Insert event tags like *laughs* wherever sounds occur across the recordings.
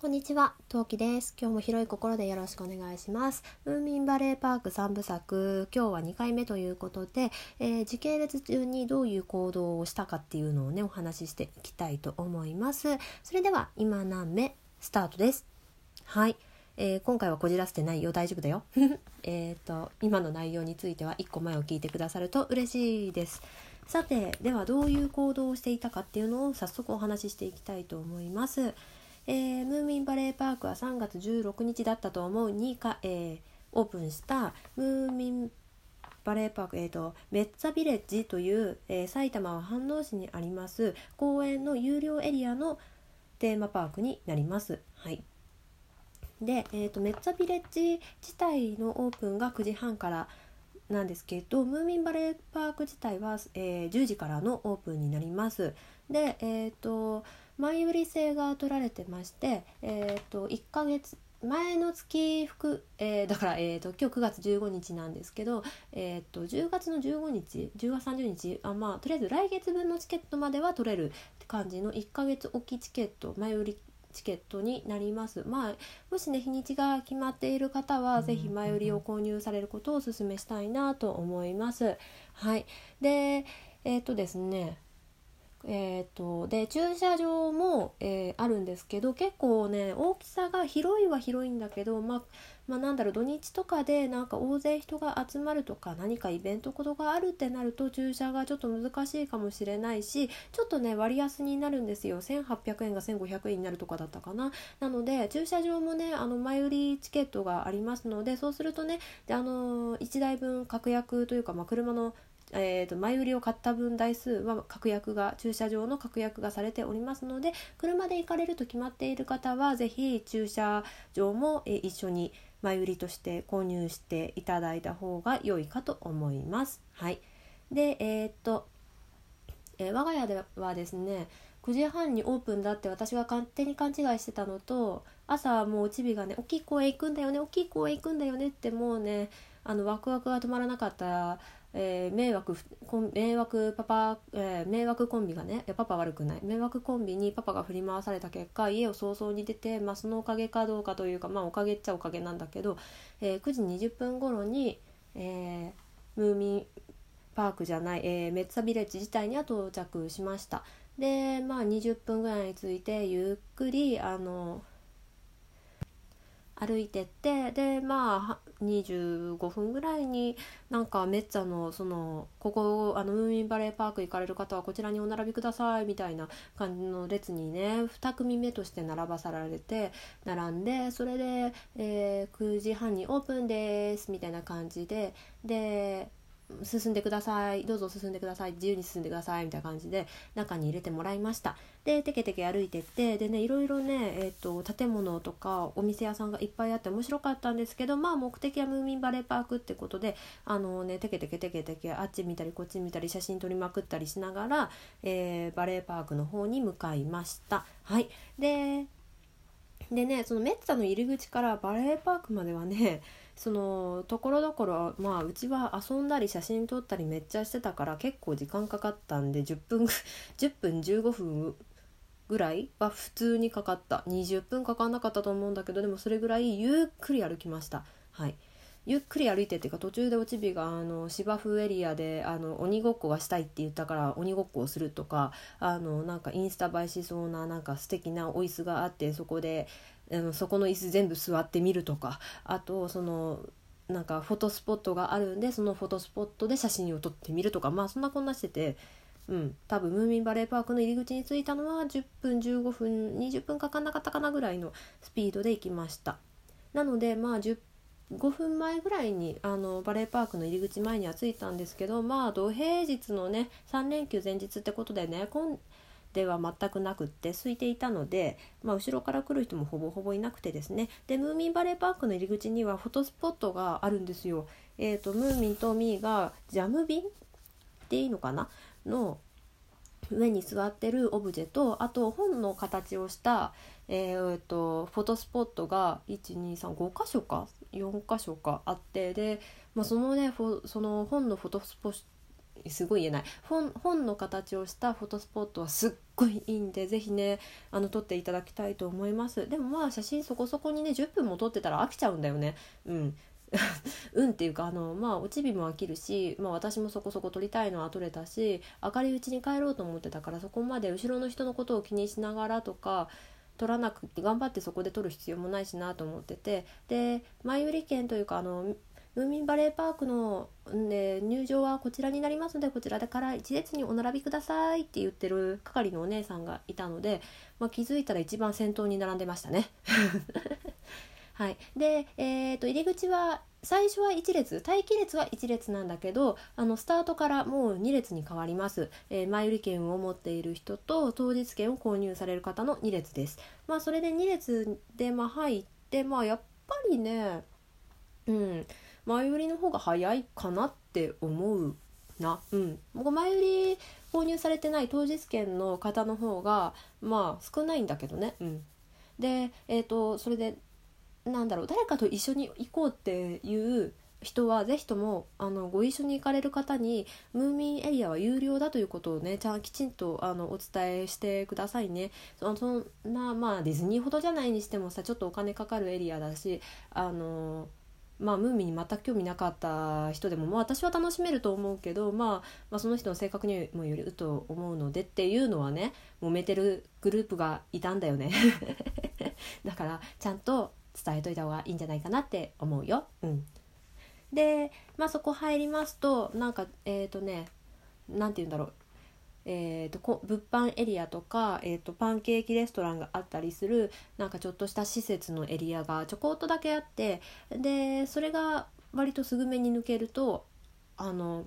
こんにちは、トウキです。今日も広い心でよろしくお願いします。ムーミンバレーパーク3部作、今日は2回目ということで、えー、時系列中にどういう行動をしたかっていうのをね、お話ししていきたいと思います。それでは、今何目スタートです。はい。えー、今回はこじらせてないよ大丈夫だよ *laughs* えっと今の内容については1個前を聞いてくださると嬉しいですさてではどういう行動をしていたかっていうのを早速お話ししていきたいと思いますえー、ムーミンバレーパークは3月16日だったと思うにか、えー、オープンしたムーミンバレーパーク、えーと、メッツァビレッジという、えー、埼玉は飯能市にあります公園の有料エリアのテーマパークになります。はいで、えーと、メッツァビレッジ自体のオープンが9時半からなんですけどムーミンバレーパーク自体は、えー、10時からのオープンになります。で、えーと前売り制が取られてまして、えー、と1ヶ月前の月服、えー、だから、えーと、今日9月15日なんですけど、えーと、10月の15日10月30日あまあとりあえず来月分のチケットまでは取れる感じの1ヶ月おきチケット前売りチケットになります。まあもしね日にちが決まっている方は是非前売りを購入されることをお勧めしたいなと思います。はい。でえっ、ー、とですねえーと、で駐車場も、えー、あるんですけど結構ね大きさが広いは広いんだけど、まあ、まあ、なんだろう土日とかでなんか大勢人が集まるとか何かイベントことがあるってなると駐車がちょっと難しいかもしれないしちょっとね割安になるんですよ。1800円が1500円になるとかだったかな。なので駐車場もねあの前売りチケットがありますのでそうするとねであの1台分確約というか、まあ、車のえーと、前売りを買った分台数は確約が駐車場の確約がされておりますので車で行かれると決まっている方は是非駐車場も、え、一緒に前売りとして購入していただいた方が良いかと思います。はい、でえー、と、えー、我が家ではですね9時半にオープンだって私が勝手に勘違いしてたのと朝もうおちびがね「大きい公園行くんだよね大きい公園行くんだよね」ってもうねあのワクワクが止まらなかったえー、迷惑迷惑パパ、えー、迷惑コンビがねいやパパ悪くない。迷惑コンビにパパが振り回された結果家を早々に出て、まあ、そのおかげかどうかというかまあおかげっちゃおかげなんだけど、えー、9時20分頃に、えー、ムーミンパークじゃない、えー、メッツァビレッジ自体には到着しました。でまあ20分ぐらいについてゆっくりあの歩いてってでまあ25分ぐらいになんかメッツァのそのここあのムーミンバレーパーク行かれる方はこちらにお並びくださいみたいな感じの列にね2組目として並ばされて並んでそれで、えー、9時半にオープンですみたいな感じでで進んでください。どうぞ進んでください。自由に進んでくださいみたいな感じで中に入れてもらいました。でテケテケ歩いてってでねいろいろね、えーと、建物とかお店屋さんがいっぱいあって面白かったんですけどまあ目的はムーミンバレーパークってことであのねテケテケテケテケあっち見たりこっち見たり写真撮りまくったりしながら、えー、バレーパークの方に向かいました。はい。ででねそのメッツァの入り口からバレーパークまではねそのところどころまあうちは遊んだり写真撮ったりめっちゃしてたから結構時間かかったんで10分 *laughs* 10分15分ぐらいは普通にかかった。20分かかんなかったと思うんだけどでもそれぐらいゆっくり歩きました。はい。ゆっくり歩いてっていうか途中でおちびがあの芝生エリアであの鬼ごっこがしたいって言ったから鬼ごっこをするとかあのなんかインスタ映えしそうななんか素敵なお椅子があってそこであのそこの椅子全部座ってみるとかあとそのなんかフォトスポットがあるんでそのフォトスポットで写真を撮ってみるとかまあそんなこんなしてて。うん、多分ムーミンバレーパークの入り口に着いたのは10分15分20分かかんなかったかなぐらいのスピードで行きましたなのでまあ10 5分前ぐらいにあのバレーパークの入り口前には着いたんですけどまあ土平日のね3連休前日ってことでねでは全くなくって空いていたので、まあ、後ろから来る人もほぼほぼいなくてですね。でムーミンバレーパークの入り口にはフォトスポットがあるんですよ。えーと、ムーミンとミーがジャム瓶っていいのかな？の上に座ってるオブジェとあと本の形をした、えー、とフォトスポットが1235箇所か？4箇所かあってで、まあ、そのねその本のフォトスポッすごい言えない。本本の形をしたフォトスポットはすっごいいいんで是非ねあの撮っていただきたいと思います。でもまあ写真そこそこにね10分も撮ってたら飽きちゃうんだよね。うん。*laughs* うんっていうかあのまあ落ち日も飽きるし、まあ、私もそこそこ撮りたいのは撮れたし明るいうちに帰ろうと思ってたからそこまで後ろの人のことを気にしながらとか撮らなくて頑張ってそこで撮る必要もないしなと思ってて。で前売り券というかあのムーミンバレーパークの、ね、入場はこちらになりますのでこちらから一列にお並びくださいって言ってる係のお姉さんがいたので、まあ、気づいたら一番先頭に並んでましたね。*laughs* はい、で、えーと、入り口は最初は1列待機列は1列なんだけどあのスタートからもう2列に変わります、えー、前売り券を持っている人と当日券を購入される方の2列です。まあそれで2列でまあ入ってまあやっぱりねうん。前売りの方が早いかなって思うな。うん。前売り購入されてない当日券の方の方がまあ少ないんだけどね。うん。でえっ、ー、とそれでなんだろう誰かと一緒に行こうっていう人は是非ともあのご一緒に行かれる方にムーミンエリアは有料だということをねちゃんきちんとあのお伝えしてくださいね。そそんなまあディズニーほどじゃないにしてもさちょっとお金かかるエリアだしあのまあ、ムーミンに全く興味なかった人でも、まあ、私は楽しめると思うけど、まあ、まあその人の性格にもよると思うのでっていうのはね揉めてるグループがいたんだよね。*laughs* だからちゃんと伝えといた方がいいんじゃないかなって思うよ。うん、で、まあ、そこ入りますとなんかえっ、ー、とね何て言うんだろう。えーと、こ物販エリアとか、えーと、パンケーキレストランがあったりするなんかちょっとした施設のエリアがちょこっとだけあってでそれが割とすぐめに抜けるとあの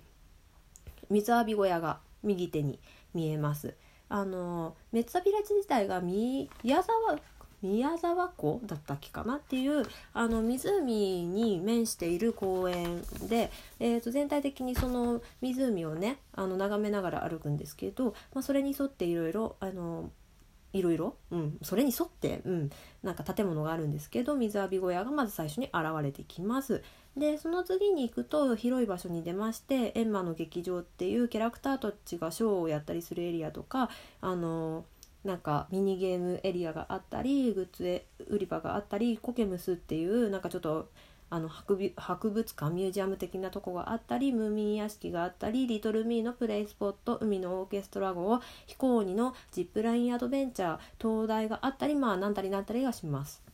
水浴び小屋が右手に見えます。あのメッツァビレッジ自体が宮沢宮沢湖だったっけかなっていうあの湖に面している公園で、えー、と全体的にその湖をねあの眺めながら歩くんですけど、まあ、それに沿っていろいろあのいろいろ、うん、それに沿って、うん、なんか建物があるんですけど水浴び小屋がまず最初に現れてきます。でその次に行くと広い場所に出ましてエンマの劇場っていうキャラクターたちがショーをやったりするエリアとかあのなんかミニゲームエリアがあったりグッズ売り場があったりコケムスっていうなんかちょっとあの博物館ミュージアム的なとこがあったりムーミン屋敷があったりリトルミーのプレイスポット海のオーケストラ号飛行鬼のジップラインアドベンチャー灯台があったりまあなんたりなんたりがします。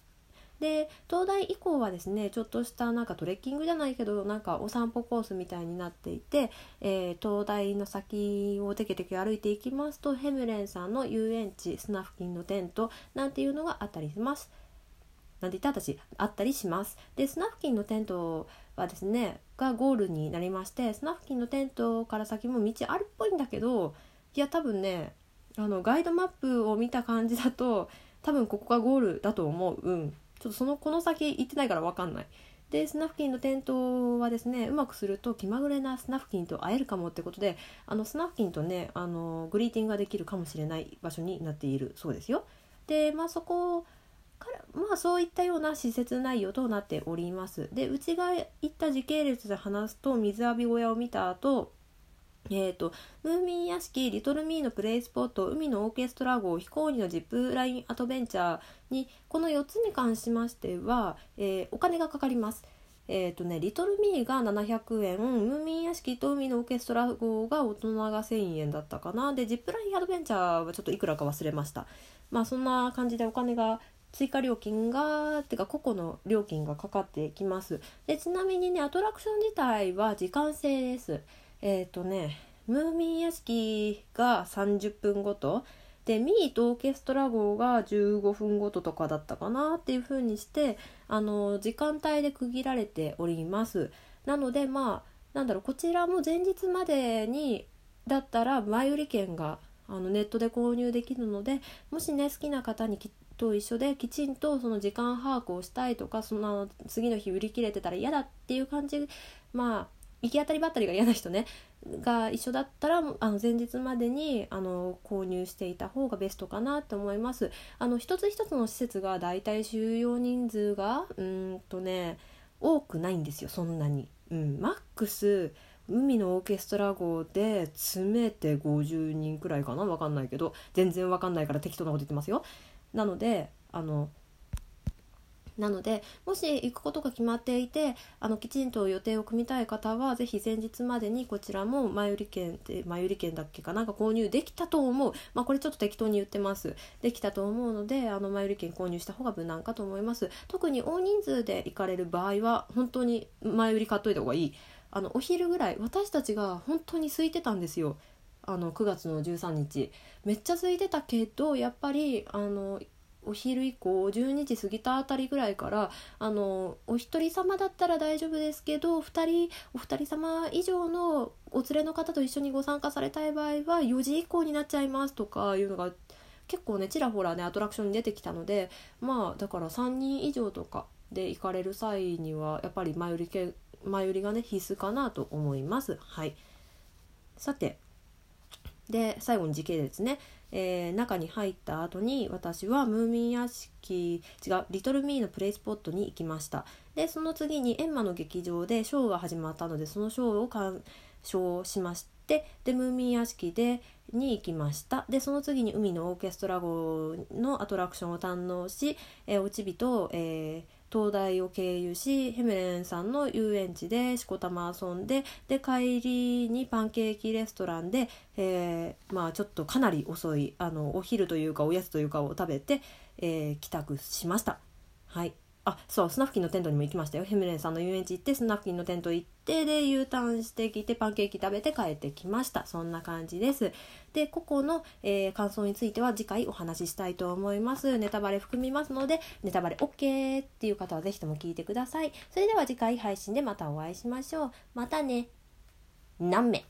で東大以降はですねちょっとしたなんかトレッキングじゃないけどなんかお散歩コースみたいになっていて、えー、東大の先をテケテケ歩いていきますとヘムレンさんの遊園地スナフキンのテントなんていうのがあったりします。なんて言った私あったりします。でスナフキンのテントはですねがゴールになりましてスナフキンのテントから先も道あるっぽいんだけどいや多分ねあのガイドマップを見た感じだと多分ここがゴールだと思う。うんちょっとそのこの先行ってないから分かんない。でスナフキンの店頭はですねうまくすると気まぐれなスナフキンと会えるかもってことであのスナフキンとねあのグリーティングができるかもしれない場所になっているそうですよ。でまあそこからまあそういったような施設内容となっております。でうちが行った時系列で話すと水浴び小屋を見た後えーと、ムーミン屋敷、リトルミーのプレイスポット、海のオーケストラ号、飛行機のジップラインアドベンチャーに、この4つに関しましては、えー、お金がかかります。えーとね、リトルミーが700円、ムーミン屋敷と海のオーケストラ号が大人が1000円だったかな。で、ジップラインアドベンチャーはちょっといくらか忘れました。まあそんな感じでお金が追加料金がてか個々の料金がかかってきますでちなみにねアトラクション自体は時間制ですえっ、ー、とねムーミン屋敷が30分ごと。でミーとオーケストラ号が15分ごととかだったかなっていう風にしてあの時間帯で区切られております。なのでまあなんだろうこちらも前日までにだったら前売り券があのネットで購入できるのでもしね好きな方にきと一緒できちんとその時間把握をしたいとかその次の日売り切れてたら嫌だっていう感じまあ行き当たりばったりが嫌な人ねが一緒だったらあの前日までにあの購入していた方がベストかなと思います。あの一つ一つの施設がだいたい収容人数がうんとね多くないんですよそんなに。うん、マックス海のオーケストラ号で詰めて50人くらいかな？分かんないけど全然分かんないから適当なこと言ってますよ。なのであのなのでもし行くことが決まっていてあのきちんと予定を組みたい方は是非前日までにこちらも前売り券で前売り券だっけかなんか購入できたと思う。まあこれちょっと適当に言ってます。できたと思うのであの前売り券購入した方が無難かと思います。特に大人数で行かれる場合は本当に前売り買っといた方がいい。あのお昼ぐらい私たちが本当に空いてたんですよ。あの9月の13日。めっちゃ空いてたけどやっぱりあのお昼以降12時過ぎたあたりぐらいからあのお一人様だったら大丈夫ですけど2人お二人様以上のお連れの方と一緒にご参加されたい場合は4時以降になっちゃいますとかいうのが結構ねちらほらねアトラクションに出てきたのでまあだから3人以上とかで行かれる際にはやっぱり前売り前売りがね必須かなと思います。はいさてで最後に時系列ね。えー、中に入った後に私はムーミン屋敷違うリトルミーのプレイスポットに行きました。でその次にエンマの劇場でショーが始まったのでそのショーを鑑賞しましてでムーミン屋敷でに行きました。でその次に海のオーケストラ号のアトラクションを堪能し、えー、おちびと、えー東大を経由しヘムレンさんの遊園地でしこたま遊んでで帰りにパンケーキレストランで、えー、まあちょっとかなり遅いあのお昼というかおやつというかを食べて、えー、帰宅しました。はいあそうスナフキンのテントにも行きましたよ。ヘムレンさんの遊園地行ってスナフキンのテント行ってで U ターンしてきてパンケーキ食べて帰ってきました。そんな感じです。で個々の、えー、感想については次回お話ししたいと思います。ネタバレ含みますのでネタバレ OK っていう方は是非とも聞いてください。それでは次回配信でまたお会いしましょう。またね。何名？